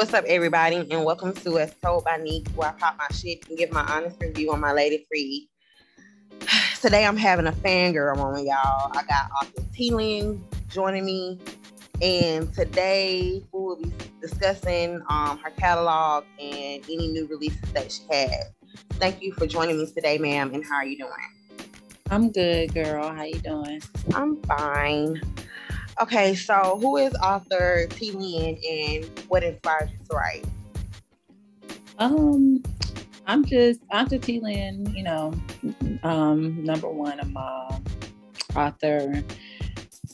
What's up, everybody, and welcome to As Told by Neek, where I pop my shit and give my honest review on my lady free. Today, I'm having a fangirl moment, y'all. I got author T'Lyn joining me, and today we will be discussing um, her catalog and any new releases that she has. Thank you for joining me today, ma'am. And how are you doing? I'm good, girl. How you doing? I'm fine. Okay, so who is author T'Lyn and what inspired you to write? Um, I'm just Auntie T'Lyn, you know, um, number one, a mom, author,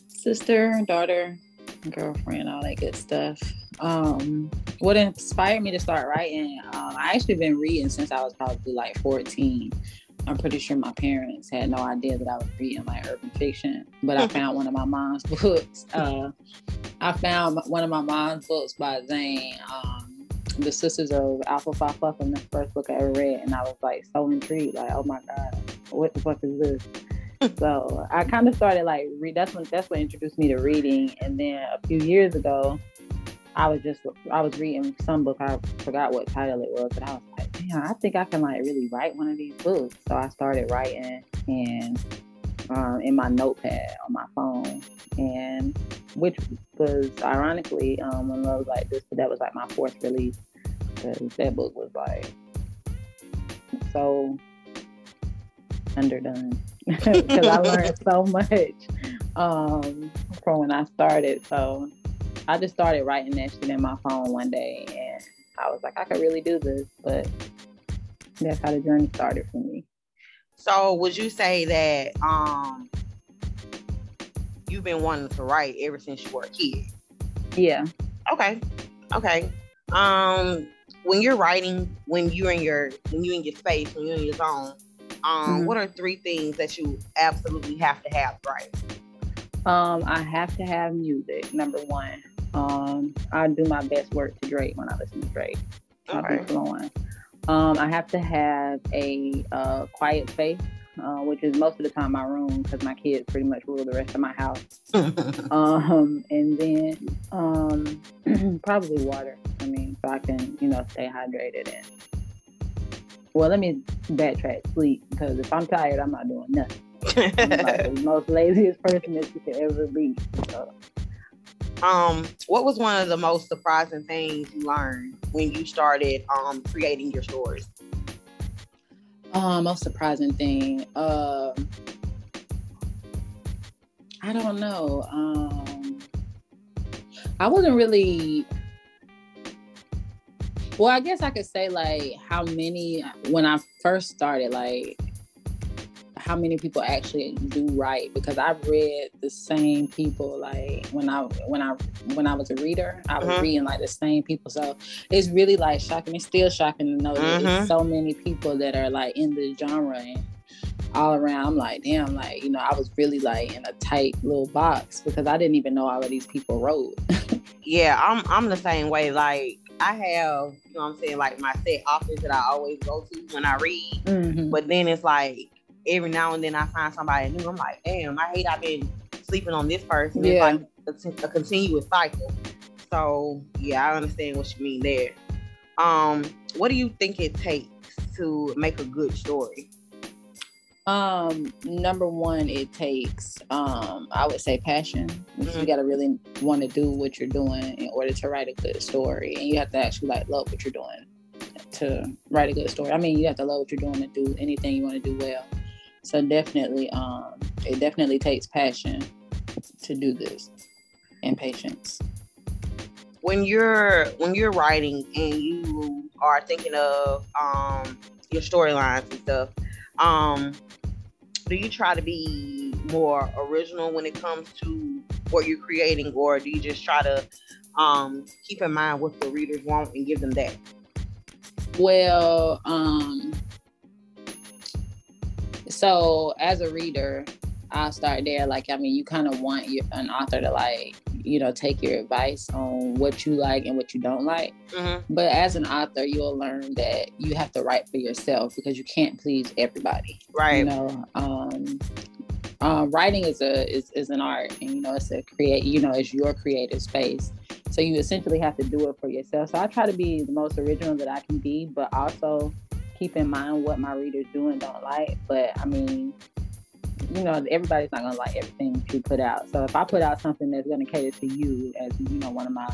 sister, daughter, girlfriend, all that good stuff. Um, what inspired me to start writing? Uh, I actually been reading since I was probably like 14. I'm pretty sure my parents had no idea that I was reading like urban fiction, but I found one of my mom's books. Uh, I found one of my mom's books by Zane, um, The Sisters of Alpha Phi Fluffin, the first book I ever read, and I was like so intrigued, like, oh my god, what the fuck is this? so I kind of started like read. That's when that's what introduced me to reading, and then a few years ago, I was just I was reading some book. I forgot what title it was, but I was damn, I think I can like really write one of these books. So I started writing and um, in my notepad on my phone, and which was ironically um, when I was like this, but that was like my fourth release because that book was like so underdone because I learned so much um, from when I started. So I just started writing that shit in my phone one day, and I was like, I could really do this. But that's how the journey started for me. So, would you say that um, you've been wanting to write ever since you were a kid? Yeah. Okay. Okay. Um, when you're writing, when you're in your when you're in your space, when you're in your zone, um, mm-hmm. what are three things that you absolutely have to have right? Um, I have to have music. Number one. Um, I do my best work to Drake when I listen to Drake. Okay. flowing. Um, I have to have a uh, quiet space, uh, which is most of the time my room because my kids pretty much rule the rest of my house. um, and then um, probably water. I mean, so I can you know stay hydrated and. Well, let me backtrack. Sleep because if I'm tired, I'm not doing nothing. I'm like the most laziest person that you could ever be. So um, what was one of the most surprising things you learned when you started um creating your stories? Uh, most surprising thing. Uh, I don't know. Um, I wasn't really. Well, I guess I could say like how many when I first started, like how many people actually do write because I've read the same people like when I when I when I was a reader, I was uh-huh. reading like the same people. So it's really like shocking. It's still shocking to know that uh-huh. there's so many people that are like in the genre and all around. I'm like, damn, like, you know, I was really like in a tight little box because I didn't even know all of these people wrote. yeah, I'm I'm the same way. Like I have, you know what I'm saying, like my set authors that I always go to when I read. Mm-hmm. But then it's like every now and then I find somebody new. I'm like, damn, I hate I've been sleeping on this person. Yeah. It's like a, a continuous cycle. So yeah, I understand what you mean there. Um, what do you think it takes to make a good story? Um, number one, it takes um, I would say passion. Mm-hmm. You gotta really want to do what you're doing in order to write a good story. And you have to actually like love what you're doing to write a good story. I mean, you have to love what you're doing to do anything you want to do well. So definitely, um, it definitely takes passion to do this and patience. When you're when you're writing and you are thinking of um, your storylines and stuff, um, do you try to be more original when it comes to what you're creating, or do you just try to um, keep in mind what the readers want and give them that? Well, um, so as a reader, I'll start there. Like, I mean, you kind of want your, an author to like, you know, take your advice on what you like and what you don't like. Mm-hmm. But as an author, you'll learn that you have to write for yourself because you can't please everybody. Right. You know, um, um, writing is a is, is an art, and you know, it's a create. You know, it's your creative space, So you essentially have to do it for yourself. So I try to be the most original that I can be, but also keep in mind what my readers do and don't like. But I mean, you know, everybody's not gonna like everything you put out. So if I put out something that's gonna cater to you as you know one of my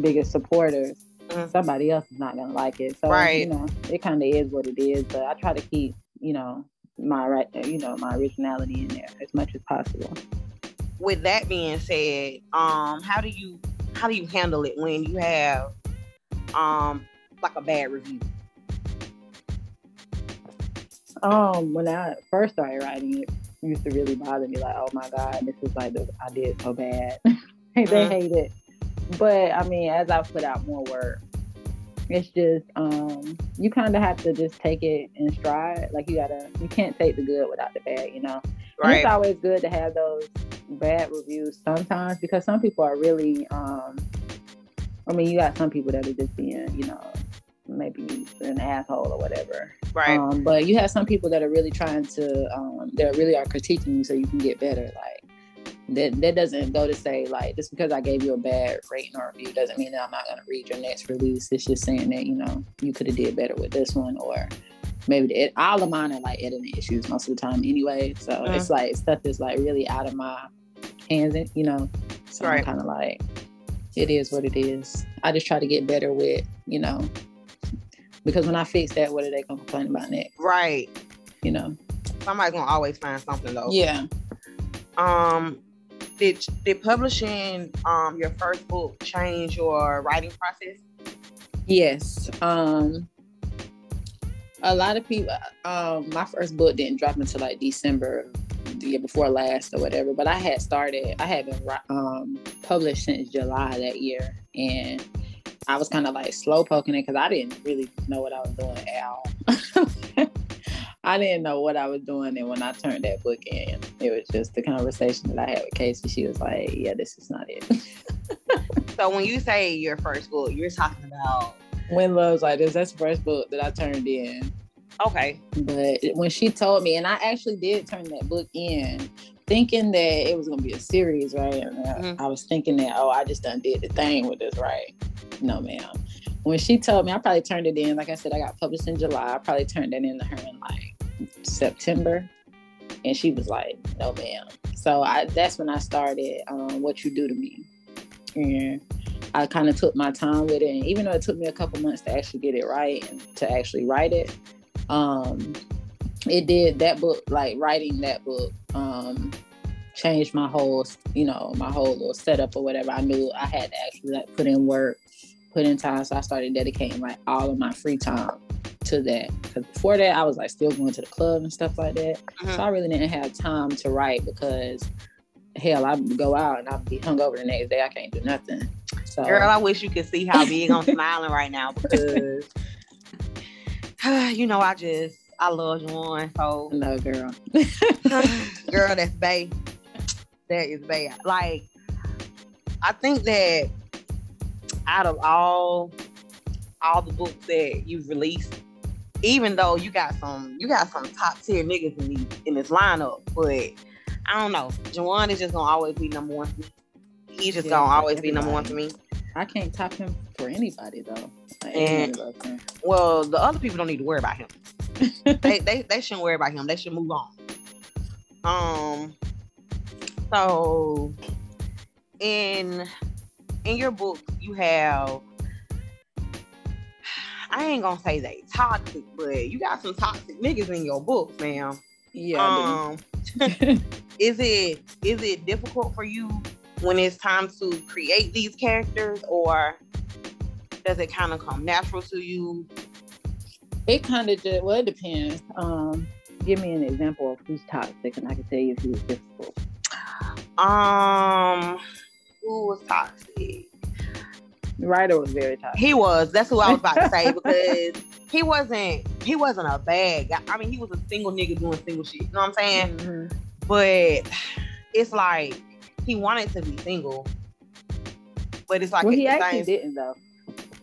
biggest supporters, mm-hmm. somebody else is not gonna like it. So right. you know, it kind of is what it is. But I try to keep you know my right, you know, my originality in there as much as possible. With that being said, um, how do you how do you handle it when you have um like a bad review? Um, when I first started writing it, used to really bother me. Like, oh my god, this is like the, I did so bad. they mm-hmm. hate it. But I mean, as I put out more work, it's just um, you kind of have to just take it in stride. Like you gotta, you can't take the good without the bad, you know. Right. It's always good to have those bad reviews sometimes because some people are really. Um, I mean, you got some people that are just being, you know, maybe an asshole or whatever. Right. Um, but you have some people that are really trying to, um, that really are critiquing you so you can get better. Like that, that doesn't go to say like just because I gave you a bad rating or review doesn't mean that I'm not going to read your next release. It's just saying that you know you could have did better with this one or maybe the, all of mine are like editing issues most of the time anyway. So mm-hmm. it's like stuff that's like really out of my hands, and you know. So right. I'm kind of like, it is what it is. I just try to get better with, you know, because when I fix that, what are they gonna complain about next? Right. You know. Somebody's gonna always find something though. Yeah. Um did did publishing um your first book change your writing process? Yes. Um a lot of people um my first book didn't drop until like December the year before last or whatever, but I had started I had been um published since July that year and I was kind of like slow poking it because I didn't really know what I was doing at all. I didn't know what I was doing, and when I turned that book in, it was just the conversation that I had with Casey. She was like, "Yeah, this is not it." so when you say your first book, you're talking about When Love's Like This. That's the first book that I turned in. Okay. But when she told me, and I actually did turn that book in, thinking that it was gonna be a series, right? And mm-hmm. I, was thinking that, oh, I just done did the thing with this, right? No, ma'am. When she told me, I probably turned it in. Like I said, I got published in July. I probably turned it in to her in like September, and she was like, "No, ma'am." So I, that's when I started um, "What You Do to Me," and I kind of took my time with it. And even though it took me a couple months to actually get it right and to actually write it, um, it did that book like writing that book um changed my whole you know my whole little setup or whatever i knew i had to actually like put in work put in time so i started dedicating like all of my free time to that because before that i was like still going to the club and stuff like that mm-hmm. so i really didn't have time to write because hell i'd go out and i'd be hung over the next day i can't do nothing so girl i wish you could see how big i'm smiling right now because you know i just I love one. So no girl. girl, that's Bay. That is Bay. Like, I think that out of all all the books that you've released, even though you got some you got some top tier niggas in these in this lineup, but I don't know. Juwan is just gonna always be number one. He's just yeah, gonna always everybody. be number one for me. I can't top him for anybody though. and, well, the other people don't need to worry about him. they, they they shouldn't worry about him. They should move on. Um. So, in in your book, you have. I ain't gonna say they toxic, but you got some toxic niggas in your book, ma'am. Yeah. Um, is it is it difficult for you when it's time to create these characters, or does it kind of come natural to you? It kind of just well, it depends. Um, give me an example of who's toxic, and I can tell you if he was difficult. Um, who was toxic? The Ryder was very toxic. He was. That's who I was about to say because he wasn't. He wasn't a bad guy. I mean, he was a single nigga doing single shit. You know what I'm saying? Mm-hmm. But it's like he wanted to be single, but it's like well, he actually didn't though.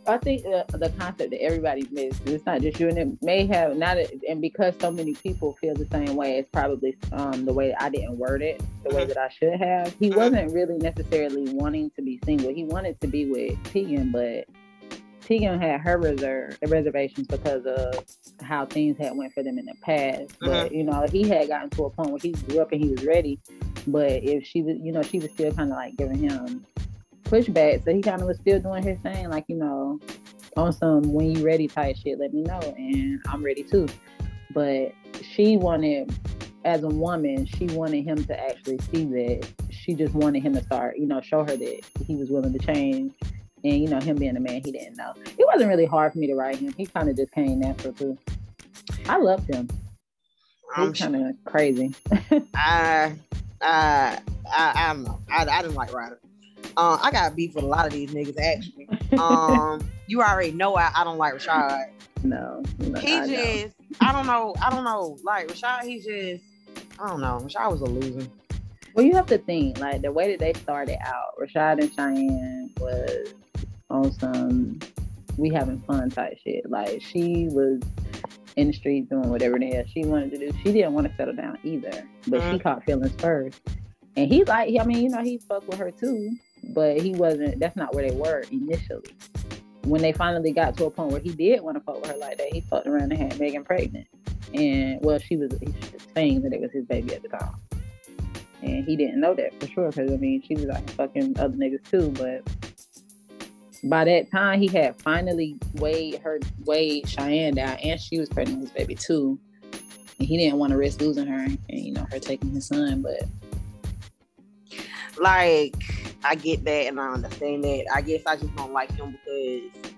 I think the, the concept that everybody missed, it's not just you, and it may have not, and because so many people feel the same way, it's probably um, the way I didn't word it the way mm-hmm. that I should have. He mm-hmm. wasn't really necessarily wanting to be single. He wanted to be with Tegan, but Tegan had her reserve reservations because of how things had went for them in the past. Mm-hmm. But you know, he had gotten to a point where he grew up and he was ready. But if she was, you know, she was still kind of like giving him pushback. So he kind of was still doing his thing, like, you know, on some when you ready type shit, let me know. And I'm ready too. But she wanted, as a woman, she wanted him to actually see that. She just wanted him to start, you know, show her that he was willing to change. And, you know, him being a man he didn't know. It wasn't really hard for me to write him. He kind of just came natural too. I loved him. I'm kind of crazy. I, I, I, I don't know. I, I didn't like Ryder. Uh, I got beef with a lot of these niggas actually. Um, you already know I, I don't like Rashad. No, no he I just know. I don't know I don't know like Rashad. He just I don't know. Rashad was a loser. Well, you have to think like the way that they started out. Rashad and Cheyenne was on some we having fun type shit. Like she was in the street doing whatever the hell she wanted to do. She didn't want to settle down either, but mm-hmm. she caught feelings first. And he like, I mean, you know, he fucked with her too but he wasn't. That's not where they were initially. When they finally got to a point where he did want to fuck with her like that, he fucked around and had Megan pregnant. And well, she was saying that it was his baby at the time, and he didn't know that for sure because I mean, she was like fucking other niggas too. But by that time, he had finally weighed her, weighed Cheyenne down, and she was pregnant with his baby too. And he didn't want to risk losing her and you know her taking his son, but like I get that and I understand that. I guess I just don't like him because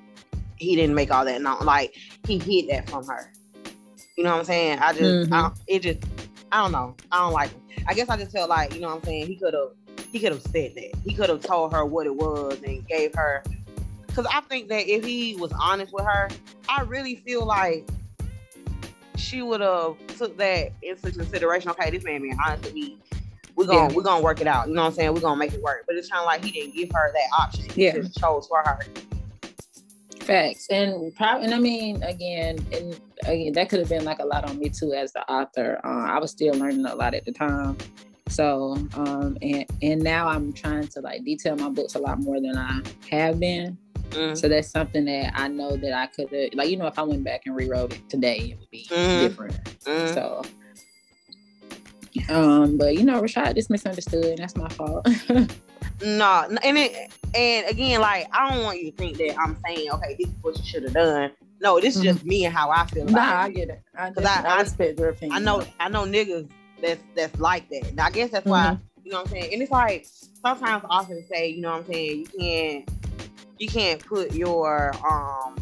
he didn't make all that known. Like he hid that from her. You know what I'm saying? I just, mm-hmm. I, it just, I don't know. I don't like him. I guess I just felt like, you know what I'm saying? He could have, he could have said that. He could have told her what it was and gave her. Because I think that if he was honest with her, I really feel like she would have took that into consideration. Okay, this man being honest with me we're gonna yeah. we're gonna work it out. You know what I'm saying? We're gonna make it work. But it's kind of like he didn't give her that option. He yeah. just chose for her. Facts and probably, and I mean, again, and again, that could have been like a lot on me too as the author. Uh, I was still learning a lot at the time, so um, and and now I'm trying to like detail my books a lot more than I have been. Mm. So that's something that I know that I could have, like, you know, if I went back and rewrote it today, it would be mm. different. Mm. So um, but you know, Rashad just misunderstood. And that's my fault. no, and it, and again, like I don't want you to think that I'm saying, okay, this is what you should have done. No, this is mm-hmm. just me and how I feel. Nah, I get it. I, just, I, I, respect your opinion. I know, I know niggas that's that's like that. And I guess that's why mm-hmm. you know what I'm saying. And it's like sometimes often say, you know what I'm saying, you can't you can't put your um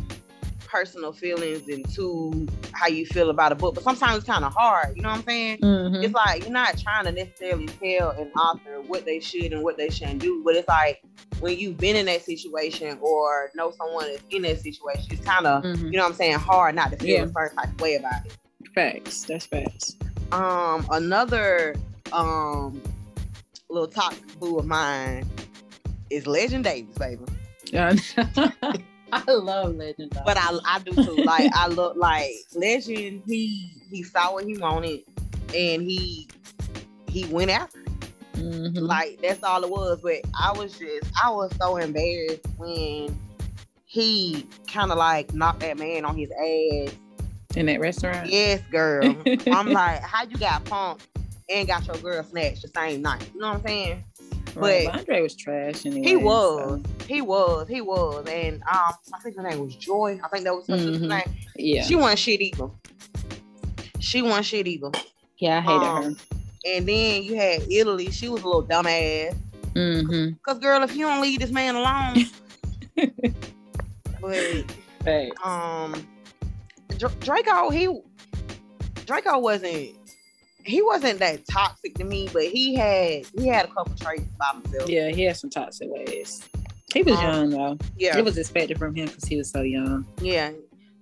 personal feelings into how you feel about a book. But sometimes it's kind of hard. You know what I'm saying? Mm-hmm. It's like you're not trying to necessarily tell an author what they should and what they shouldn't do. But it's like when you've been in that situation or know someone is in that situation, it's kind of mm-hmm. you know what I'm saying hard not to feel yeah. a certain type of way about it. Facts. That's facts. Um, another um little talk boo of mine is Legend Davis, baby. Yeah. I love Legend, though. but I I do too. Like I look like Legend. He he saw what he wanted, and he he went after. Mm-hmm. Like that's all it was. But I was just I was so embarrassed when he kind of like knocked that man on his ass in that restaurant. Yes, girl. I'm like, how you got punked and got your girl snatched the same night? You know what I'm saying? Right. But Andre was trash anyway. He was. So. He was. He was. And um, I think her name was Joy. I think that was her mm-hmm. name. Yeah. She wasn't shit either. She wasn't shit either. Yeah, I hated um, her. And then you had Italy. She was a little dumbass. Mm-hmm. Cause girl, if you don't leave this man alone, but hey. um, Draco, he Draco wasn't he wasn't that toxic to me, but he had he had a couple traits about himself. Yeah, he had some toxic ways. He was um, young though. Yeah, it was expected from him because he was so young. Yeah,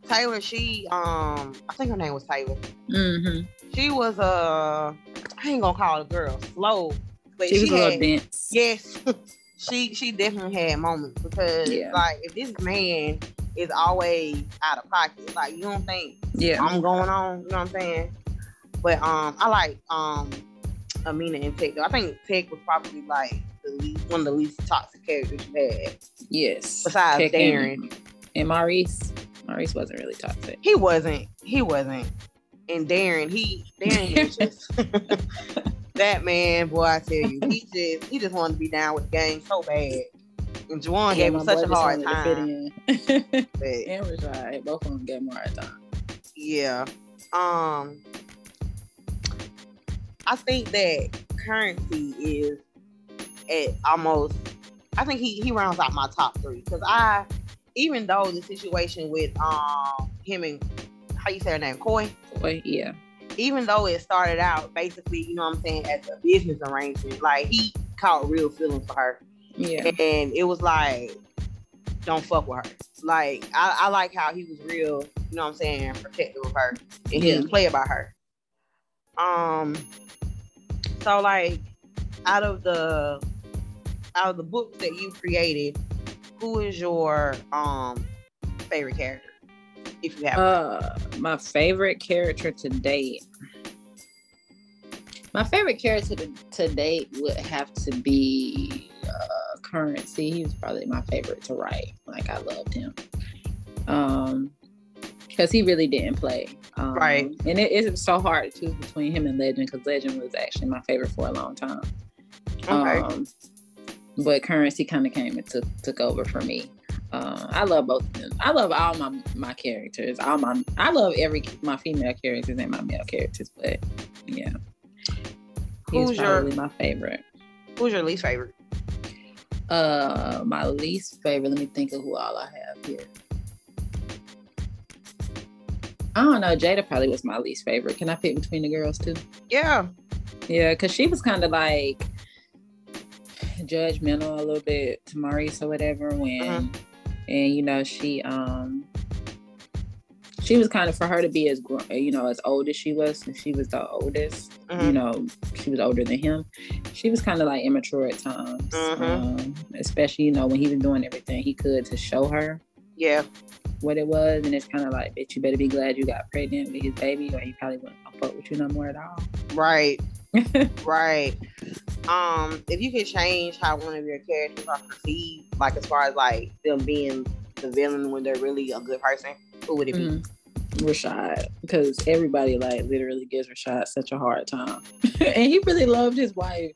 Taylor, she um, I think her name was Taylor. Mm-hmm. She was a, uh, I ain't gonna call her a girl, slow, but she, she was had, a little dense. Yes, she she definitely had moments because yeah. like if this man is always out of pocket, like you don't think yeah I'm going on, you know what I'm saying? But um I like um Amina and Tech though. I think Tech was probably like the least one of the least toxic characters you had. Yes. Besides Tech Darren. And, and Maurice. Maurice wasn't really toxic. He wasn't. He wasn't. And Darren, he Darren is just that man, boy, I tell you, he just he just wanted to be down with the gang so bad. And Juwan gave him such a hard time. but, and Rashad, both of them gave him a hard time. Yeah. Um I think that currency is at almost I think he he rounds out my top three because I even though the situation with um him and how you say her name, Coy? Coy, yeah. Even though it started out basically, you know what I'm saying, as a business arrangement, like he caught real feelings for her. Yeah. And it was like, don't fuck with her. Like I, I like how he was real, you know what I'm saying, protective of her. And he didn't play about her. Um so like out of the out of the books that you created, who is your um favorite character? If you have uh one? my favorite character to date. My favorite character to, to date would have to be uh, Currency. He was probably my favorite to write. Like I loved him. Um because he really didn't play. Um, right. And it is so hard to choose between him and Legend because Legend was actually my favorite for a long time. Okay. Um, but Currency kind of came and took took over for me. Uh, I love both of them. I love all my my characters. All my I love every my female characters and my male characters. But yeah, who's your my favorite? Who's your least favorite? Uh, my least favorite. Let me think of who all I have here. I don't know. Jada probably was my least favorite. Can I pick between the girls too? Yeah. Yeah, because she was kind of like judgmental a little bit to Maurice or whatever when uh-huh. and you know she um she was kind of for her to be as you know as old as she was and she was the oldest uh-huh. you know she was older than him she was kind of like immature at times uh-huh. um, especially you know when he was doing everything he could to show her yeah what it was and it's kind of like bitch you better be glad you got pregnant with his baby or he probably wouldn't fuck with you no more at all right right. Um, if you could change how one of your characters are perceived, like as far as like them being the villain when they're really a good person, who would it be? Mm. Rashad, because everybody like literally gives Rashad such a hard time, and he really loved his wife.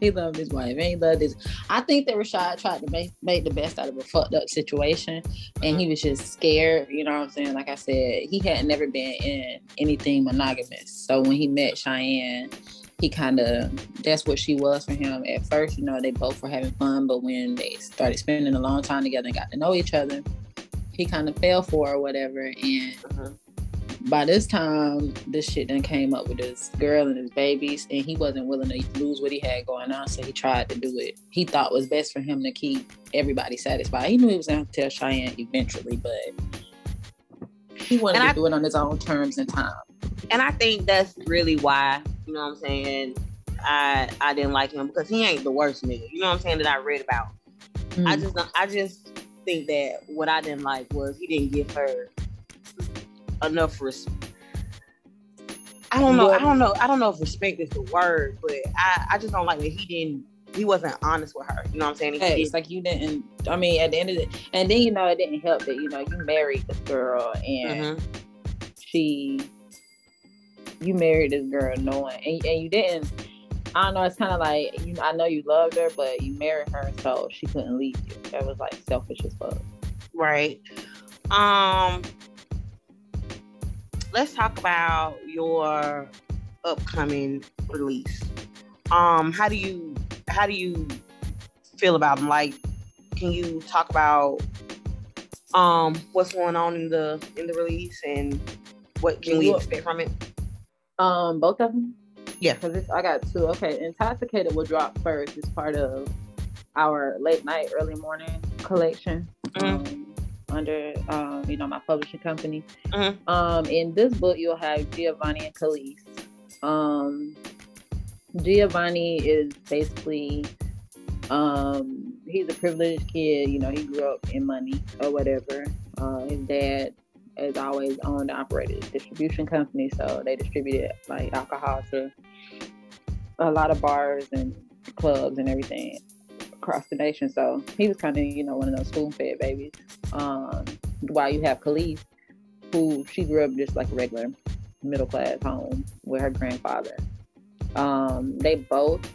He loved his wife, and he loved his. I think that Rashad tried to make make the best out of a fucked up situation, and he was just scared. You know what I'm saying? Like I said, he had never been in anything monogamous, so when he met Cheyenne, he kind of that's what she was for him at first you know they both were having fun but when they started spending a long time together and got to know each other he kind of fell for or whatever and uh-huh. by this time this shit then came up with this girl and his babies and he wasn't willing to lose what he had going on so he tried to do it he thought was best for him to keep everybody satisfied he knew he was going to tell cheyenne eventually but he wanted and to I, do it on his own terms and time and i think that's really why you know what I'm saying? I I didn't like him because he ain't the worst nigga. You know what I'm saying that I read about. Mm. I just I just think that what I didn't like was he didn't give her enough respect. I don't know. I don't know. I don't know if respect is the word, but I, I just don't like that he didn't. He wasn't honest with her. You know what I'm saying? He hey, it's like you didn't. I mean, at the end of the, and then you know it didn't help that you know you married this girl and mm-hmm. she you married this girl knowing and, and you didn't I don't know, it's kinda like you I know you loved her, but you married her so she couldn't leave you. That was like selfish as fuck. Right. Um let's talk about your upcoming release. Um, how do you how do you feel about them? Like, can you talk about um what's going on in the in the release and what can we expect from it? Um, both of them. Yeah, because I got two. Okay, Intoxicated will drop first. It's part of our late night, early morning collection. Mm-hmm. Um, under um, you know my publishing company. Mm-hmm. Um, in this book, you'll have Giovanni and Khalees. Um, Giovanni is basically um, he's a privileged kid. You know, he grew up in money or whatever. Uh, his dad has always owned and operated a distribution company, so they distributed like alcohol to a lot of bars and clubs and everything across the nation. So he was kind of, you know, one of those spoon fed babies. Um, while you have Khalees, who she grew up just like a regular middle class home with her grandfather. Um, they both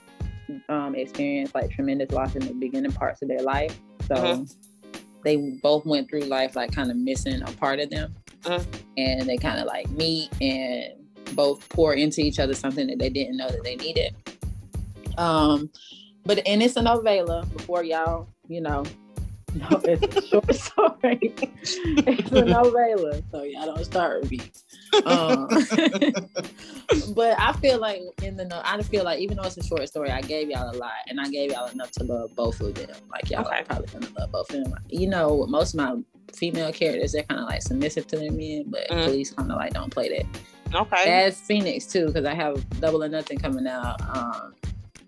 um, experienced like tremendous loss in the beginning parts of their life. So mm-hmm. they both went through life like kind of missing a part of them. Mm-hmm. And they kind of like meet and both pour into each other something that they didn't know that they needed. Um, but and it's a novella before y'all, you know, no, it's a short story. it's a novella, so y'all don't start with me. Um, but I feel like in the I feel like even though it's a short story, I gave y'all a lot, and I gave y'all enough to love both of them. Like y'all okay. are probably gonna love both of them. You know, most of my female characters they're kind of like submissive to their men, but mm. Khalees kind of like don't play that. Okay. As Phoenix too, because I have Double or Nothing coming out. Um,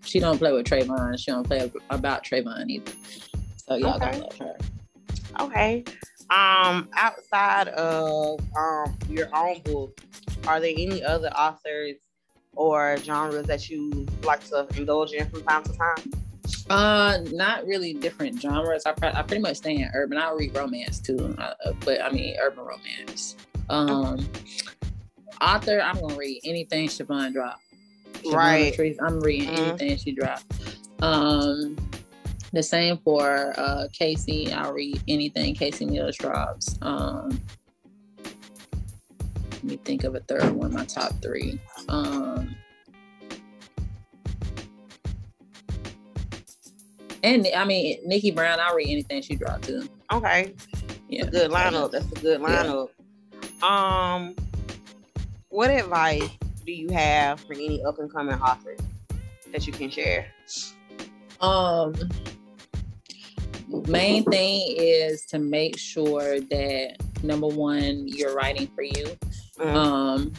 she don't play with Trayvon. She don't play about Trayvon either. So y'all okay. love her. Okay. Um, outside of um your own book, are there any other authors or genres that you like to indulge in from time to time? Uh, not really different genres. I, I pretty much stay in urban. I read romance too, uh, but I mean urban romance. Um. Author, I'm gonna read anything Shvonne drop. Shvonne Latrice, I'm reading mm-hmm. anything she dropped. Um, the same for uh, Casey. I'll read anything Casey Mills drops. Um, let me think of a third one. My top three. Um, and I mean Nikki Brown. I'll read anything she dropped too. Okay. Yeah. good lineup. That's a good lineup. Yeah. Um, what advice do you have for any up and coming authors that you can share? Um, main thing is to make sure that number one you're writing for you mm-hmm. um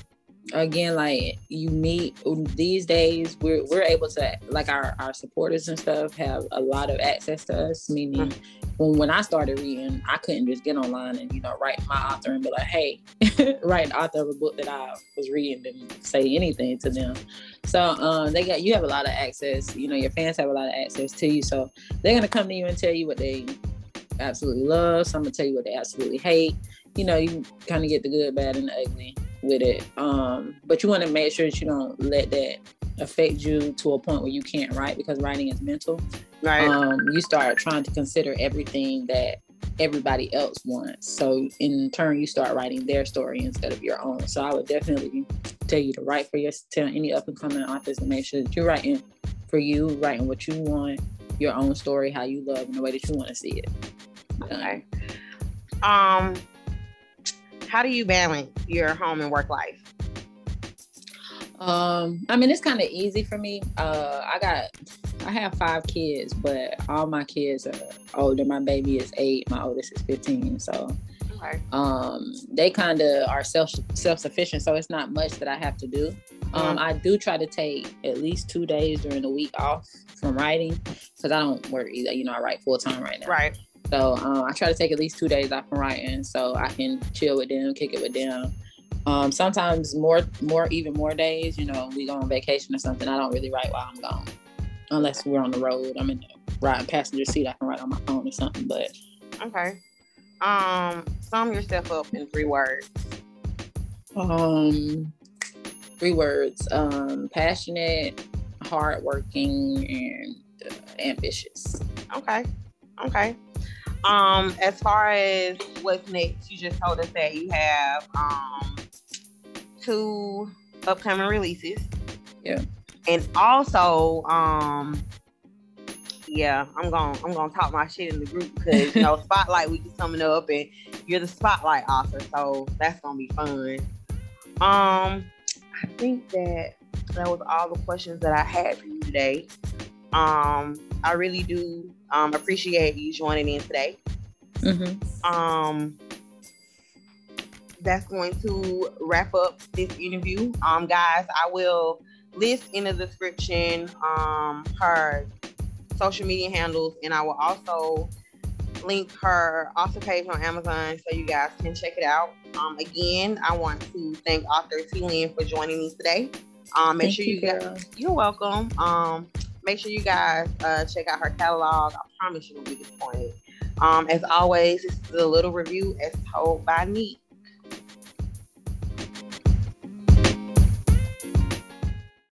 again like you meet these days we're we're able to like our our supporters and stuff have a lot of access to us meaning mm-hmm when, when I started reading, I couldn't just get online and, you know, write my author and be like, hey, write the author of a book that I was reading and say anything to them. So um, they got you have a lot of access, you know, your fans have a lot of access to you. So they're gonna come to you and tell you what they absolutely love. Some gonna tell you what they absolutely hate. You know, you kind of get the good, bad, and the ugly with it. Um, but you want to make sure that you don't let that affect you to a point where you can't write because writing is mental. Right. Um, you start trying to consider everything that everybody else wants. So in turn, you start writing their story instead of your own. So I would definitely tell you to write for your tell any up and coming authors and make sure that you're writing for you, writing what you want, your own story, how you love, and the way that you want to see it. Okay. Um, how do you balance your home and work life? Um, I mean, it's kind of easy for me. Uh, I got, I have five kids, but all my kids are older. My baby is eight. My oldest is fifteen. So, okay. um, they kind of are self self sufficient. So it's not much that I have to do. Um, mm-hmm. I do try to take at least two days during the week off from writing because I don't work either. You know, I write full time right now. Right. So um, I try to take at least two days off from writing so I can chill with them, kick it with them. Um, sometimes more, more, even more days. You know, we go on vacation or something. I don't really write while I'm gone, unless we're on the road. I'm in the riding passenger seat. I can write on my phone or something. But okay. Um, sum yourself up in three words. Um, three words. Um, passionate, hardworking, and uh, ambitious. Okay. Okay. Um, as far as what's next, you just told us that you have um two upcoming releases. Yeah. And also, um, yeah, I'm gonna I'm gonna talk my shit in the group because you know spotlight we just coming up and you're the spotlight author, so that's gonna be fun. Um, I think that that was all the questions that I had for you today. Um, I really do um, appreciate you joining in today. Mm-hmm. Um, that's going to wrap up this interview. Um, guys, I will list in the description um her social media handles, and I will also link her author page on Amazon so you guys can check it out. Um, again, I want to thank author T'Lyn for joining me today. Um, make thank sure you, you guys, you're welcome. Um, make sure you guys uh, check out her catalog. I promise you won't be disappointed. Um, as always, this is a little review as told by Neek.